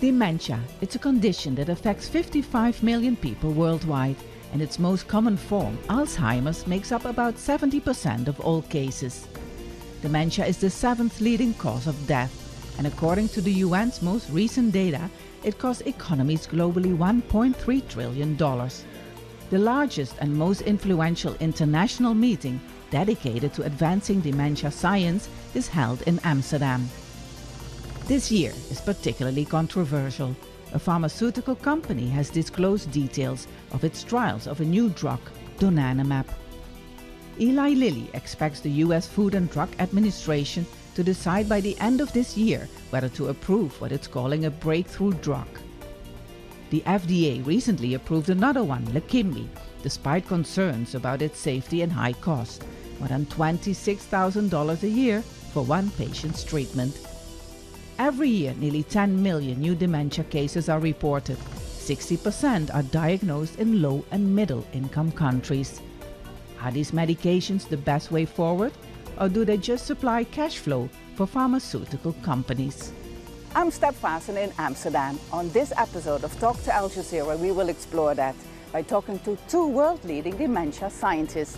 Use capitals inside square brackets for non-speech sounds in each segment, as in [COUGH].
Dementia. It's a condition that affects 55 million people worldwide. and its most common form, Alzheimer's, makes up about 70% of all cases. Dementia is the seventh leading cause of death, and according to the UN's most recent data, it costs economies globally $1.3 trillion. The largest and most influential international meeting dedicated to advancing dementia science is held in Amsterdam. This year is particularly controversial. A pharmaceutical company has disclosed details of its trials of a new drug, donanemab. Eli Lilly expects the US Food and Drug Administration to decide by the end of this year whether to approve what it's calling a breakthrough drug. The FDA recently approved another one, Leqembi, despite concerns about its safety and high cost, more than $26,000 a year for one patient's treatment. Every year, nearly 10 million new dementia cases are reported. 60% are diagnosed in low and middle income countries. Are these medications the best way forward, or do they just supply cash flow for pharmaceutical companies? I'm Step Vaessen in Amsterdam. On this episode of Talk to Al Jazeera, we will explore that by talking to two world-leading dementia scientists.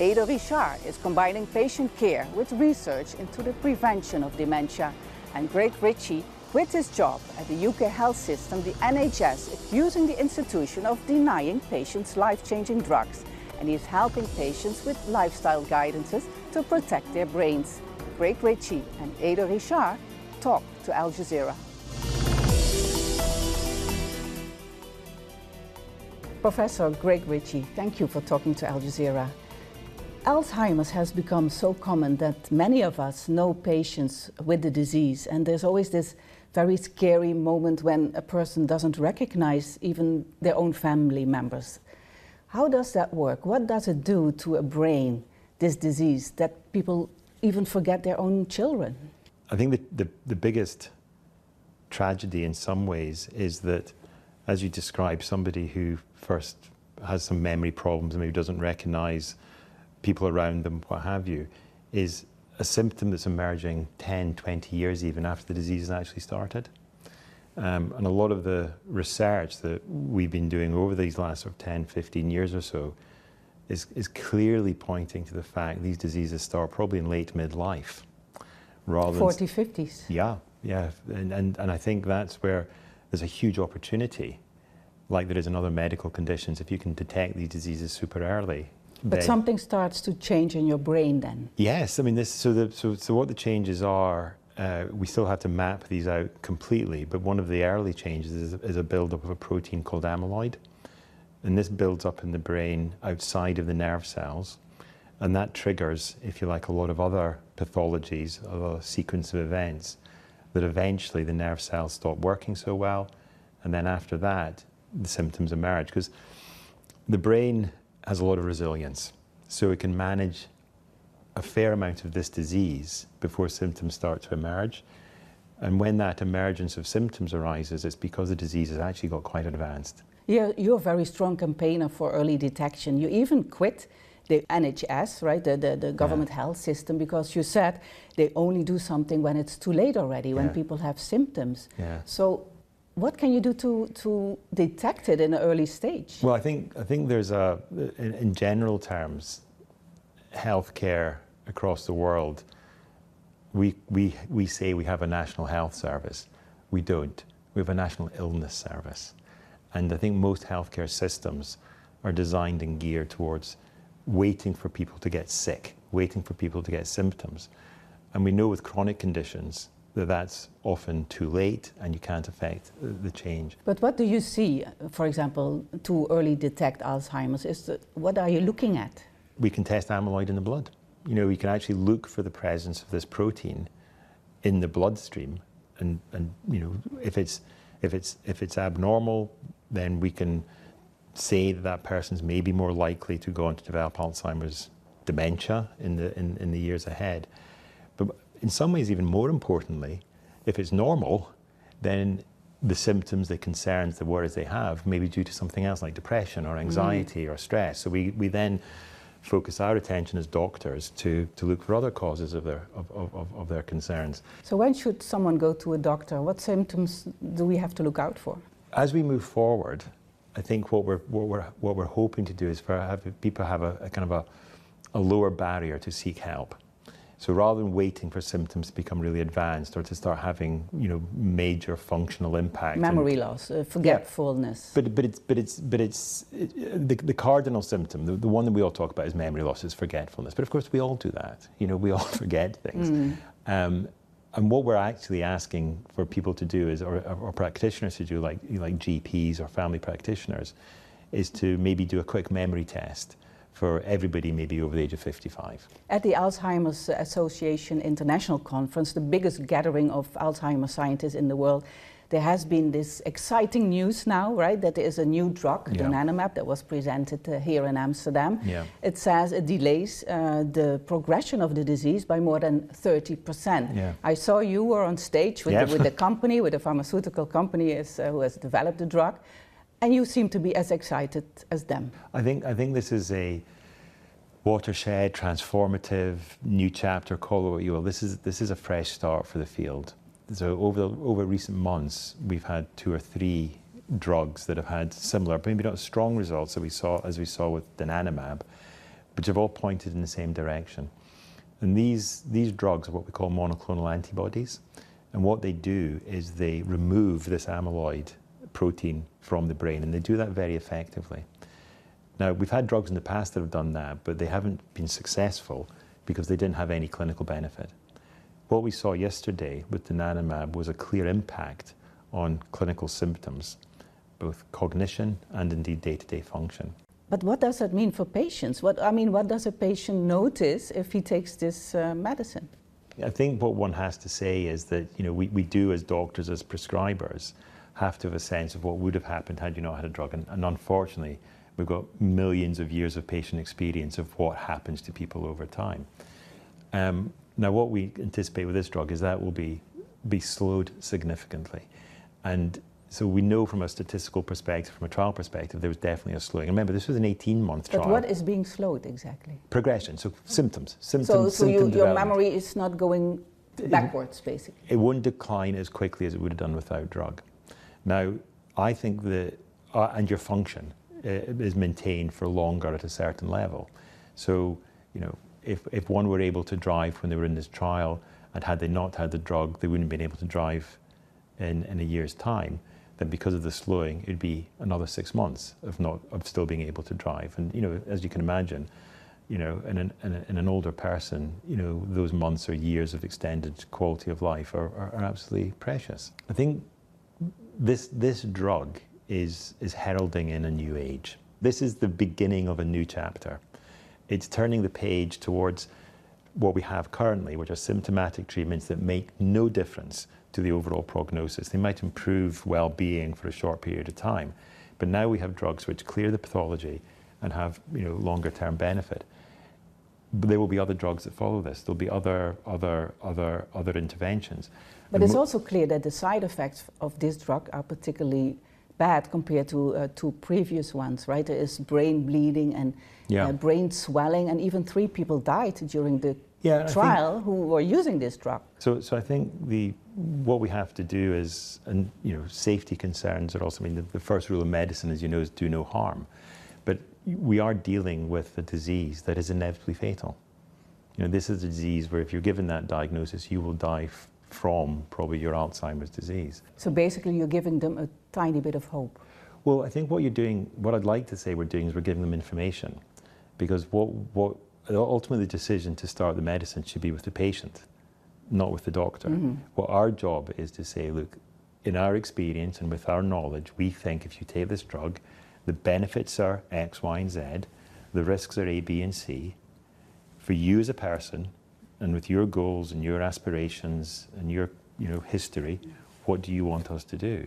Edo Richard is combining patient care with research into the prevention of dementia. And Craig Ritchie quit his job at the UK health system, the NHS, accusing the institution of denying patients life-changing drugs. And he's helping patients with lifestyle guidances to protect their brains. Craig Ritchie and Edo Richard talk to Al Jazeera. Professor Craig Ritchie, thank you for talking to Al Jazeera. Alzheimer's has become so common that many of us know patients with the disease, and there's always this very scary moment when a person doesn't recognize even their own family members. How does that work? What does it do to a brain, this disease, that people even forget their own children? I think the, the, the biggest tragedy in some ways is that, as you describe, somebody who first has some memory problems and maybe doesn't recognize people around them, what have you, is a symptom that's emerging 10, 20 years even after the disease has actually started. Um, and a lot of the research that we've been doing over these last sort of 10, 15 years or so is, is clearly pointing to the fact these diseases start probably in late midlife. Rather 40, 50s. Yeah, yeah. And, and, and I think that's where there's a huge opportunity, like there is in other medical conditions, if you can detect these diseases super early. But something starts to change in your brain then. Yes, I mean this. So, the, so, so what the changes are, uh, we still have to map these out completely. But one of the early changes is, is a buildup of a protein called amyloid, and this builds up in the brain outside of the nerve cells, and that triggers, if you like, a lot of other pathologies, a sequence of events that eventually the nerve cells stop working so well, and then after that, the symptoms emerge because the brain has a lot of resilience. So it can manage a fair amount of this disease before symptoms start to emerge. And when that emergence of symptoms arises, it's because the disease has actually got quite advanced. Yeah, you're a very strong campaigner for early detection. You even quit the NHS, right, the, the, the government yeah. health system, because you said they only do something when it's too late already, when people have symptoms. Yeah. So what can you do to, to detect it in an early stage? Well, I think, I think there's a, in, in general terms, healthcare across the world, we, we, we say we have a national health service. We don't. We have a national illness service. And I think most healthcare systems are designed and geared towards waiting for people to get sick, waiting for people to get symptoms. And we know with chronic conditions, that that's often too late and you can't affect the change. But what do you see, for example, to early detect Alzheimer's? Is the, what are you looking at? We can test amyloid in the blood. You know, we can actually look for the presence of this protein in the bloodstream, and, and you know, if it's if it's if it's abnormal, then we can say that that person's maybe more likely to go on to develop Alzheimer's dementia in the in, in the years ahead. But in some ways, even more importantly, if it's normal, then the symptoms, the concerns, the worries they have may be due to something else like depression or anxiety mm. or stress. So we, we then focus our attention as doctors to, to look for other causes of their, of, of, of their concerns. So when should someone go to a doctor? What symptoms do we have to look out for? As we move forward, I think what we're, what we're, what we're hoping to do is for have people have a, a kind of a, a lower barrier to seek help. So rather than waiting for symptoms to become really advanced or to start having, you know, major functional impact. Memory loss, uh, forgetfulness. Yeah. But, but it's, but it's, but it's it, the, the cardinal symptom, the, the one that we all talk about is memory loss, is forgetfulness. But of course we all do that. You know, we all [LAUGHS] forget things. Mm. Um, and what we're actually asking for people to do is, or, or practitioners to do, like, like GPs or family practitioners, is to maybe do a quick memory test for everybody maybe over the age of 55. At the Alzheimer's Association International Conference, the biggest gathering of Alzheimer's scientists in the world, there has been this exciting news now, right, that there is a new drug, yeah. donanemab, that was presented uh, here in Amsterdam. Yeah. It says it delays uh, the progression of the disease by more than 30%. Yeah. I saw you were on stage with, yeah. the, with the [LAUGHS] company, with the pharmaceutical company is, uh, who has developed the drug. And you seem to be as excited as them. I think, I think this is a watershed, transformative, new chapter, call it what you will. This is, this is a fresh start for the field. So over, the, over recent months, we've had two or three drugs that have had similar, maybe not strong results that we saw, as we saw with donanemab, which have all pointed in the same direction. And these, these drugs are what we call monoclonal antibodies. And what they do is they remove this amyloid protein from the brain, and they do that very effectively. Now, we've had drugs in the past that have done that, but they haven't been successful because they didn't have any clinical benefit. What we saw yesterday with donanemab was a clear impact on clinical symptoms, both cognition and indeed day-to-day function. But what does that mean for patients? What I mean, what does a patient notice if he takes this uh, medicine? I think what one has to say is that you know we, we do as doctors, as prescribers, have to have a sense of what would have happened had you not had a drug. And, and unfortunately, we've got millions of years of patient experience of what happens to people over time. Um, now, what we anticipate with this drug is that will be, be slowed significantly. And so we know from a statistical perspective, from a trial perspective, there was definitely a slowing. remember, this was an 18-month trial. But what is being slowed exactly? Progression, so symptoms. symptoms so so symptom you, your memory is not going backwards, basically? It won't decline as quickly as it would have done without drug. Now, I think that, uh, and your function uh, is maintained for longer at a certain level. So, you know, if, if one were able to drive when they were in this trial, and had they not had the drug, they wouldn't have been able to drive in, in a year's time, then because of the slowing, it'd be another six months of not of still being able to drive. And you know, as you can imagine, you know, in an, in, a, in an older person, you know, those months or years of extended quality of life are, are, are absolutely precious. I think this, this drug is, is heralding in a new age. This is the beginning of a new chapter. It's turning the page towards what we have currently, which are symptomatic treatments that make no difference to the overall prognosis. They might improve well-being for a short period of time, but now we have drugs which clear the pathology and have you know, longer-term benefit. But there will be other drugs that follow this. There'll be other, other, other, other interventions. But it's also clear that the side effects of this drug are particularly bad compared to uh, two previous ones, right? There is brain bleeding and yeah. uh, brain swelling, and even three people died during the yeah, trial who were using this drug. So, so I think the what we have to do is, and you know, safety concerns are also. I mean, the, the first rule of medicine, as you know, is do no harm. But we are dealing with a disease that is inevitably fatal. You know, this is a disease where if you're given that diagnosis, you will die from probably your Alzheimer's disease. So basically you're giving them a tiny bit of hope. Well, I think what you're doing, what I'd like to say we're doing is we're giving them information because what, what ultimately the decision to start the medicine should be with the patient, not with the doctor. Mm -hmm. What our job is to say, look, in our experience and with our knowledge, we think if you take this drug, the benefits are X, Y, and Z, the risks are A, B, and C. For you as a person, and with your goals and your aspirations and your you know history, what do you want us to do?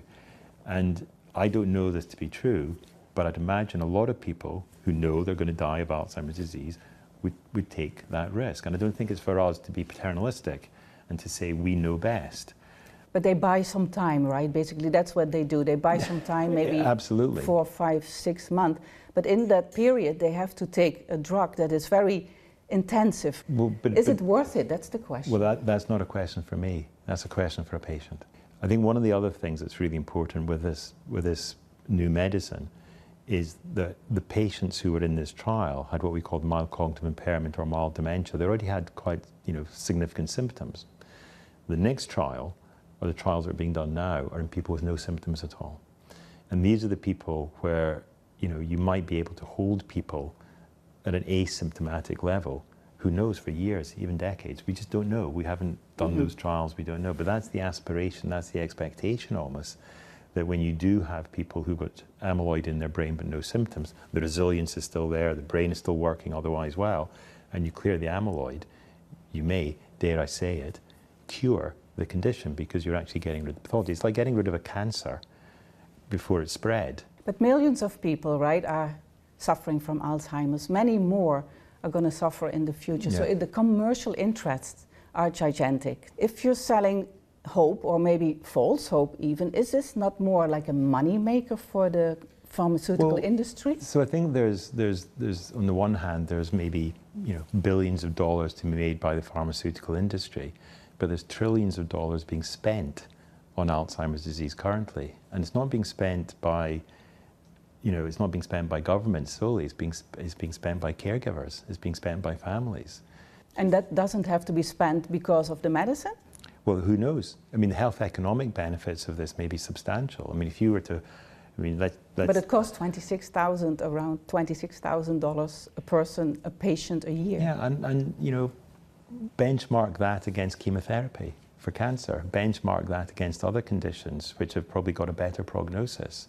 And I don't know this to be true, but I'd imagine a lot of people who know they're going to die of Alzheimer's disease would, would take that risk. And I don't think it's for us to be paternalistic and to say we know best. But they buy some time, right? Basically, that's what they do. They buy some time, [LAUGHS] maybe Absolutely. four, five, six months. But in that period, they have to take a drug that is very intensive. Well, but- is but- it worth it? That's the question. Well, that, that's not a question for me. That's a question for a patient. I think one of the other things that's really important with this, with this new medicine is that the patients who were in this trial had what we called mild cognitive impairment or mild dementia. They already had quite you know, significant symptoms. The next trial, or the trials that are being done now, are in people with no symptoms at all. And these are the people where you, know, you might be able to hold people at an asymptomatic level. Who knows for years, even decades? We just don't know. We haven't done mm-hmm. those trials, we don't know. But that's the aspiration, that's the expectation almost, that when you do have people who've got amyloid in their brain but no symptoms, the resilience is still there, the brain is still working otherwise well, and you clear the amyloid, you may, dare I say it, cure the condition because you're actually getting rid of the pathology. It's like getting rid of a cancer before it spread. But millions of people, right, are suffering from Alzheimer's. Many more are going to suffer in the future. So Yeah. it- the commercial interests are gigantic. If you're selling hope, or maybe false hope even, is this not more like a money maker for the pharmaceutical Well, industry? So I think there's, there's, there's, on the one hand, there's maybe you know, billions of dollars to be made by the pharmaceutical industry, but there's trillions of dollars being spent on Alzheimer's disease currently. And it's not being spent by, you know, it's not being spent by governments solely, it's being, it's being spent by caregivers, it's being spent by families. And that doesn't have to be spent because of the medicine? Well, who knows? I mean, the health economic benefits of this may be substantial. I mean, if you were to, I mean, let, let's... But it costs 26,000, around $26,000 a person, a patient a year. Yeah, and, and you know, benchmark that against chemotherapy for cancer, benchmark that against other conditions which have probably got a better prognosis.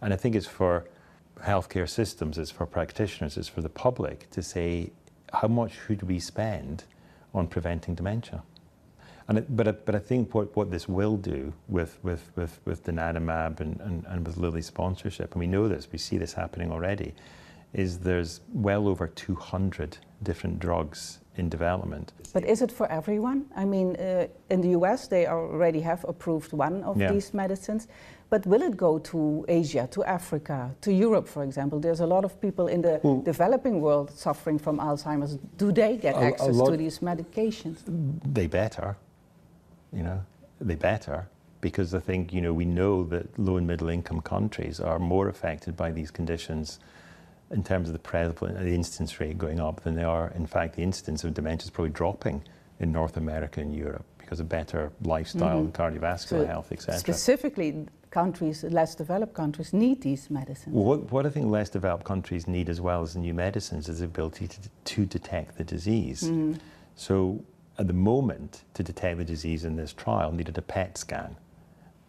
And I think it's for healthcare systems, it's for practitioners, it's for the public to say, how much should we spend on preventing dementia? And it, but, I, but I think what, what this will do with, with, with, with donanemab and, and, and with Lilly's sponsorship, and we know this, we see this happening already, is there's well over 200 different drugs in development. But is it for everyone? I mean, uh, in the US, they already have approved one of Yeah. these medicines. But will it go to Asia, to Africa, to Europe, for example? There's a lot of people in the Well- developing world suffering from Alzheimer's. Do they get A- a access lot- to these medications? They better, you know, they better, because I think, you know, we know that low and middle income countries are more affected by these conditions in terms of the prevalence, the incidence rate going up than they are. In fact, the incidence of dementia is probably dropping in North America and Europe because of better lifestyle, and cardiovascular So health, etc. Specifically, countries, less developed countries, need these medicines. Well, what, what I think less developed countries need as well as the new medicines is the ability to, to detect the disease. Mm-hmm. So at the moment, to detect the disease in this trial, needed a PET scan.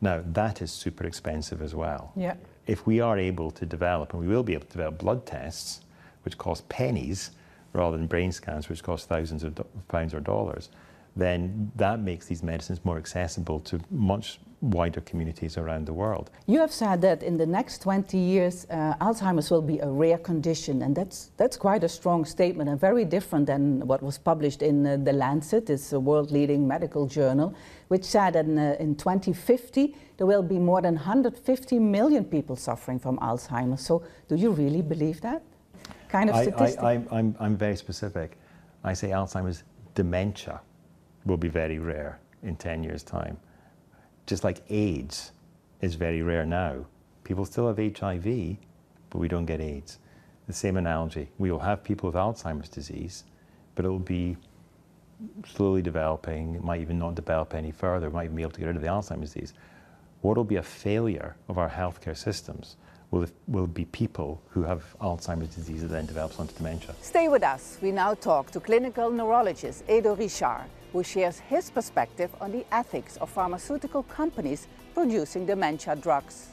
Now, that is super expensive as well. Yeah. If we are able to develop, and we will be able to develop blood tests, which cost pennies, rather than brain scans, which cost thousands of pounds or dollars, then that makes these medicines more accessible to much wider communities around the world. You have said that in the next 20 years, uh, Alzheimer's will be a rare condition, and that's, that's quite a strong statement and very different than what was published in uh, The Lancet, this uh, world leading medical journal, which said that in, uh, in 2050 there will be more than 150 million people suffering from Alzheimer's. So, do you really believe that? Kind of I, statistic. I, I'm, I'm very specific. I say Alzheimer's dementia will be very rare in 10 years' time. Just like AIDS is very rare now. People still have HIV, but we don't get AIDS. The same analogy. We will have people with Alzheimer's disease, but it will be slowly developing. It might even not develop any further. We might even be able to get rid of the Alzheimer's disease. What will be a failure of our healthcare systems will, will be people who have Alzheimer's disease that then develops onto dementia. Stay with us. We now talk to clinical neurologist Edo Richard, who shares his perspective on the ethics of pharmaceutical companies producing dementia drugs.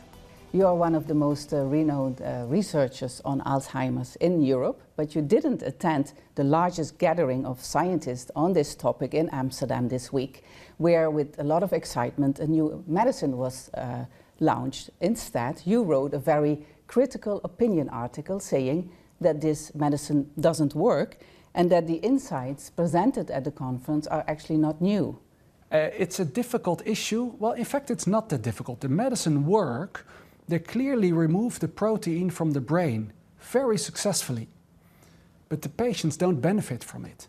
You are one of the most uh, renowned uh, researchers on Alzheimer's in Europe, but you didn't attend the largest gathering of scientists on this topic in Amsterdam this week, where, with a lot of excitement, a new medicine was uh, launched. Instead, you wrote a very critical opinion article saying that this medicine doesn't work and that the insights presented at the conference are actually not new. Uh, it's a difficult issue. Well, in fact, it's not that difficult. The medicine work, they clearly remove the protein from the brain very successfully. But the patients don't benefit from it.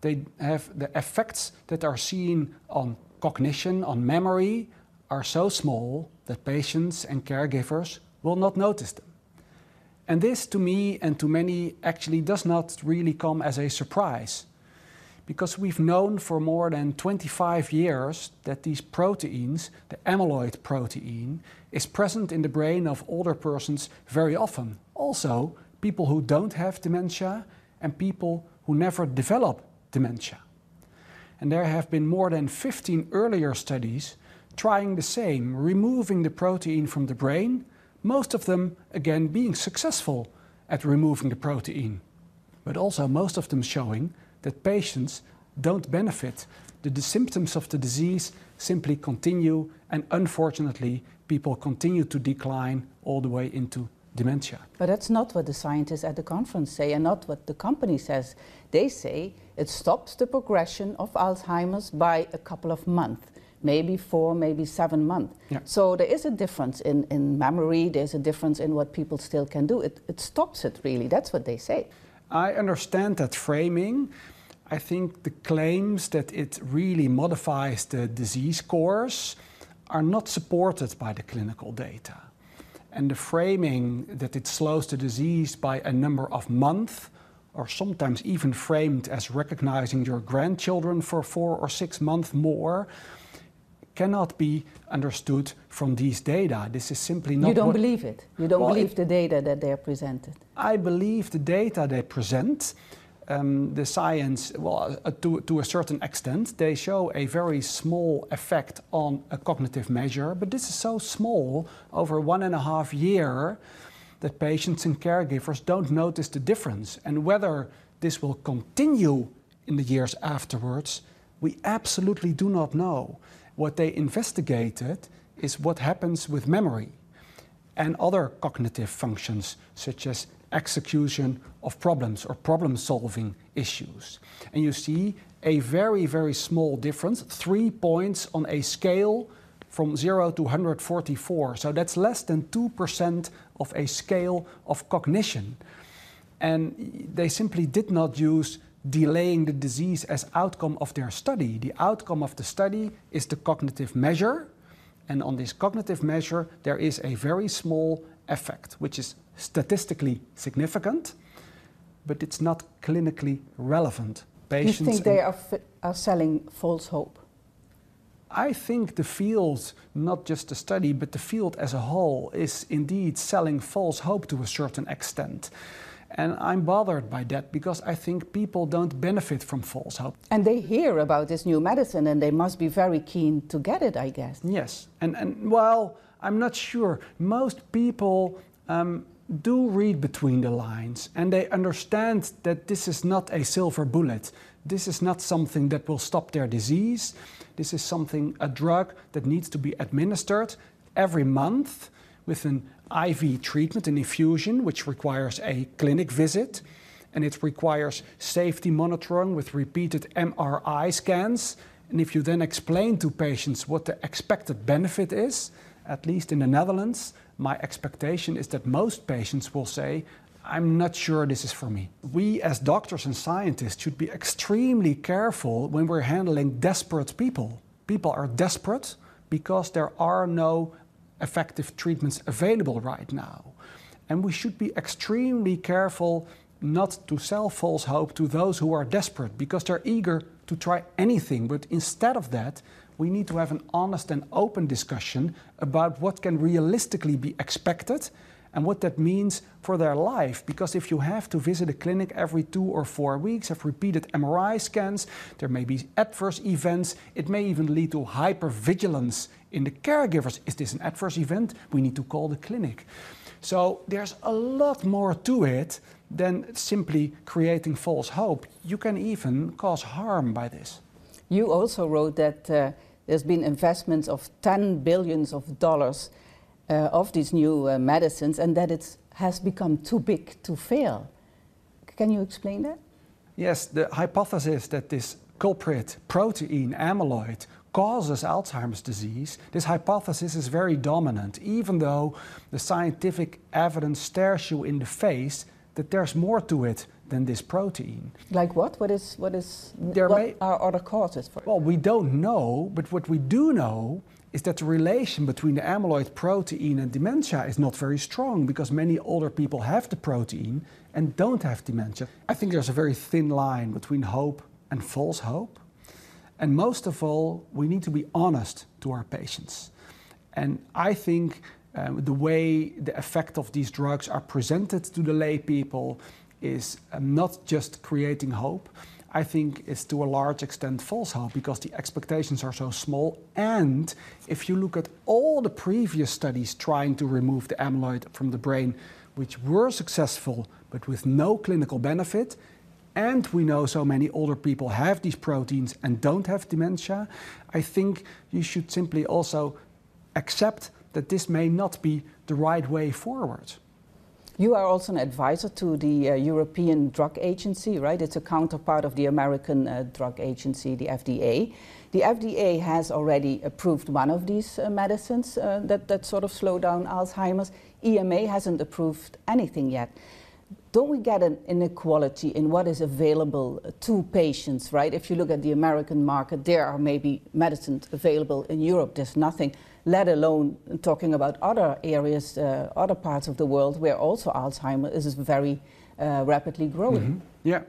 They have the effects that are seen on cognition, on memory, are so small that patients and caregivers will not notice them. And this, to me and to many, actually does not really come as a surprise because we've known for more than 25 years that these proteins, the amyloid protein, is present in the brain of older persons very often. Also, people who don't have dementia and people who never develop dementia. And there have been more than 15 earlier studies trying the same, removing the protein from the brain, most of them, again, being successful at removing the protein, but also most of them showing that patients don't benefit. The, the symptoms of the disease simply continue, and unfortunately, people continue to decline all the way into dementia. But that's not what the scientists at the conference say, and not what the company says. They say it stops the progression of Alzheimer's by a couple of months maybe four, maybe seven months. Yeah. So there is a difference in, in memory, there's a difference in what people still can do. It, it stops it really, that's what they say. I understand that framing. I think the claims that it really modifies the disease course are not supported by the clinical data. And the framing that it slows the disease by a number of months, or sometimes even framed as recognizing your grandchildren for four or six months more, cannot be understood from these data. This is simply not. You don't believe it. You don't well, believe it, the data that they are presented. I believe the data they present. Um, the science, well, uh, to, to a certain extent, they show a very small effect on a cognitive measure, but this is so small over one and a half year that patients and caregivers don't notice the difference. And whether this will continue in the years afterwards, we absolutely do not know. What they investigated is what happens with memory and other cognitive functions, such as execution of problems or problem solving issues. And you see a very, very small difference, three points on a scale from 0 to 144. So that's less than 2% of a scale of cognition. And they simply did not use delaying the disease as outcome of their study. The outcome of the study is the cognitive measure, and on this cognitive measure, there is a very small effect, which is statistically significant, but it's not clinically relevant. Patients you think they are, are selling false hope? I think the field, not just the study, but the field as a whole, is indeed selling false hope to a certain extent. And I'm bothered by that because I think people don't benefit from false hope. And they hear about this new medicine and they must be very keen to get it, I guess. Yes. And, and well, I'm not sure. Most people um, do read between the lines and they understand that this is not a silver bullet. This is not something that will stop their disease. This is something, a drug that needs to be administered every month with an IV treatment, an infusion, which requires a clinic visit, and it requires safety monitoring with repeated MRI scans. And if you then explain to patients what the expected benefit is, at least in the Netherlands, my expectation is that most patients will say, I'm not sure this is for me. We, as doctors and scientists, should be extremely careful when we're handling desperate people. People are desperate because there are no effective treatments available right now. And we should be extremely careful not to sell false hope to those who are desperate because they're eager to try anything. But instead of that, we need to have an honest and open discussion about what can realistically be expected and what that means for their life. Because if you have to visit a clinic every two or four weeks, have repeated MRI scans, there may be adverse events, it may even lead to hypervigilance in the caregivers. Is this an adverse event? We need to call the clinic. So there's a lot more to it than simply creating false hope. You can even cause harm by this. You also wrote that uh, there's been investments of 10 billions of dollars uh, of these new uh, medicines and that it has become too big to fail. Can you explain that? Yes, the hypothesis that this culprit protein amyloid causes Alzheimer's disease, this hypothesis is very dominant, even though the scientific evidence stares you in the face that there's more to it than this protein. Like what? What is what is There what may- are other causes for? Well, we don't know, but what we do know is that the relation between the amyloid protein and dementia is not very strong because many older people have the protein and don't have dementia. I think there's a very thin line between hope and false hope. And most of all, we need to be honest to our patients. And I think um, the way the effect of these drugs are presented to the lay people is um, not just creating hope. I think it's to a large extent false hope because the expectations are so small. And if you look at all the previous studies trying to remove the amyloid from the brain, which were successful but with no clinical benefit, and we know so many older people have these proteins and don't have dementia, I think you should simply also accept that this may not be the right way forward. You are also an advisor to the uh, European Drug Agency, right? It's a counterpart of the American uh, Drug Agency, the FDA. The FDA has already approved one of these uh, medicines uh, that, that sort of slow down Alzheimer's. EMA hasn't approved anything yet. Don't we get an inequality in what is available to patients, right? If you look at the American market, there are maybe medicines available. In Europe, there's nothing, let alone talking about other areas, uh, other parts of the world where also Alzheimer's is very uh, rapidly growing. Yeah.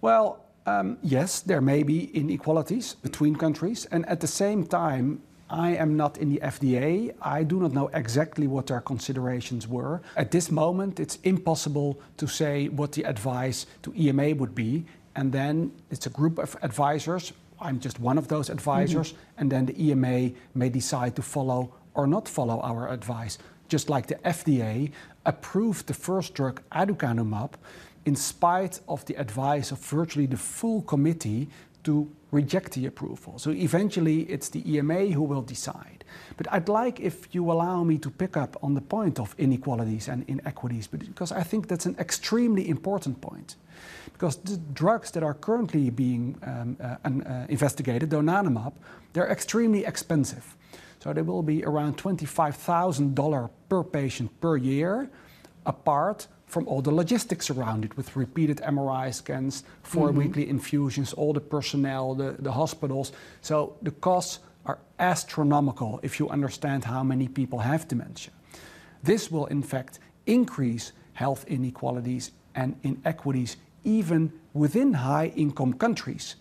Well, um, yes, there may be inequalities between countries, and at the same time, I am not in the FDA. I do not know exactly what their considerations were. At this moment, it's impossible to say what the advice to EMA would be. And then it's a group of advisors. I'm just one of those advisors. Mm-hmm. And then the EMA may decide to follow or not follow our advice. Just like the FDA approved the first drug, aducanumab, in spite of the advice of virtually the full committee to reject the approval. So eventually it's the EMA who will decide. But I'd like if you allow me to pick up on the point of inequalities and inequities, because I think that's an extremely important point. Because the drugs that are currently being um, uh, uh, investigated, donanemab, they're extremely expensive. So they will be around $25,000 per patient per year, apart from all the logistics around it with repeated MRI scans, 4 mm-hmm. weekly infusions, all the personnel, the, the hospitals. So the costs are astronomical if you understand how many people have dementia. This will, in fact, increase health inequalities and inequities even within high income countries,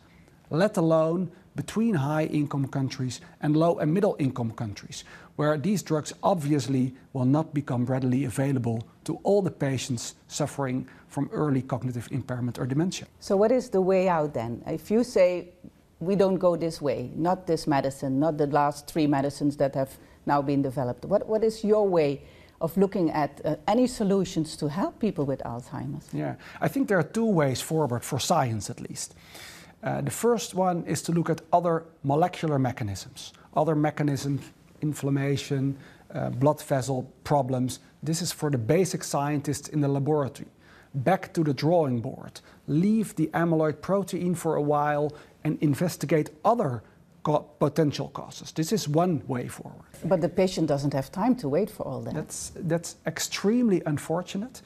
let alone between high income countries and low and middle income countries, where these drugs obviously will not become readily available to all the patients suffering from early cognitive impairment or dementia. So, what is the way out then? If you say we don't go this way, not this medicine, not the last three medicines that have now been developed, what, what is your way of looking at uh, any solutions to help people with Alzheimer's? Yeah, I think there are two ways forward for science at least. Uh, the first one is to look at other molecular mechanisms, other mechanisms, inflammation, uh, blood vessel problems. This is for the basic scientists in the laboratory. Back to the drawing board. Leave the amyloid protein for a while and investigate other potential causes. This is one way forward. But the patient doesn't have time to wait for all that. That's, that's extremely unfortunate.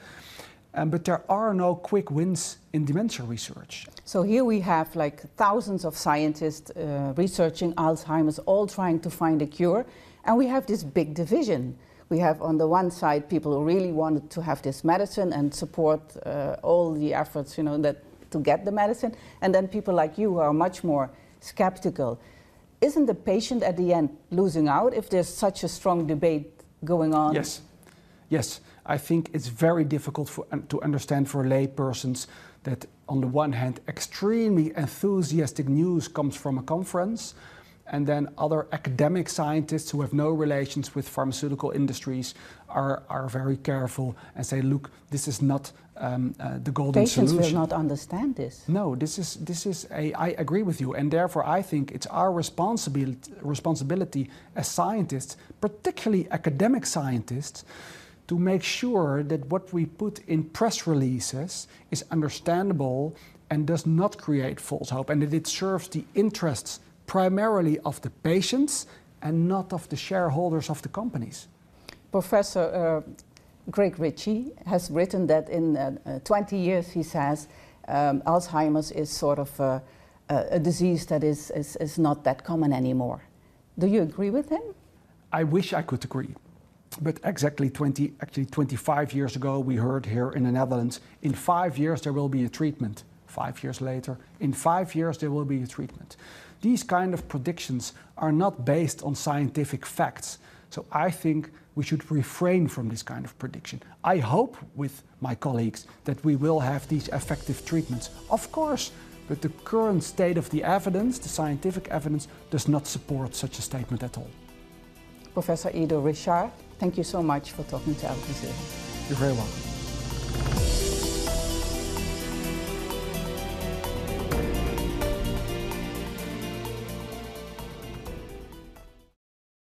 Um, but there are no quick wins in dementia research. So here we have like thousands of scientists uh, researching Alzheimer's, all trying to find a cure, and we have this big division. We have on the one side people who really wanted to have this medicine and support uh, all the efforts, you know, that to get the medicine, and then people like you who are much more skeptical. Isn't the patient at the end losing out if there's such a strong debate going on? Yes, yes. I think it's very difficult for, to understand for laypersons that, on the one hand, extremely enthusiastic news comes from a conference, and then other academic scientists who have no relations with pharmaceutical industries are, are very careful and say, look, this is not um, uh, the golden Patients solution. Patients will not understand this. No, this is this is a. I agree with you, and therefore I think it's our responsibility responsibility as scientists, particularly academic scientists, to make sure that what we put in press releases is understandable and does not create false hope, and that it serves the interests primarily of the patients and not of the shareholders of the companies. Professor uh, Craig Ritchie has written that in uh, uh 20 years, he says, um, Alzheimer's is sort of a, a disease that is, is, is not that common anymore. Do you agree with him? I wish I could agree. But exactly 20, actually 25 years ago, we heard here in the Netherlands, in five years there will be a treatment. Five years later, in five years there will be a treatment. These kind of predictions are not based on scientific facts. So I think we should refrain from this kind of prediction. I hope with my colleagues that we will have these effective treatments. Of course, but the current state of the evidence, the scientific evidence, does not support such a statement at all. Professor Edo Richard, Thank you so much for talking to Al Jazeera. You're very welcome.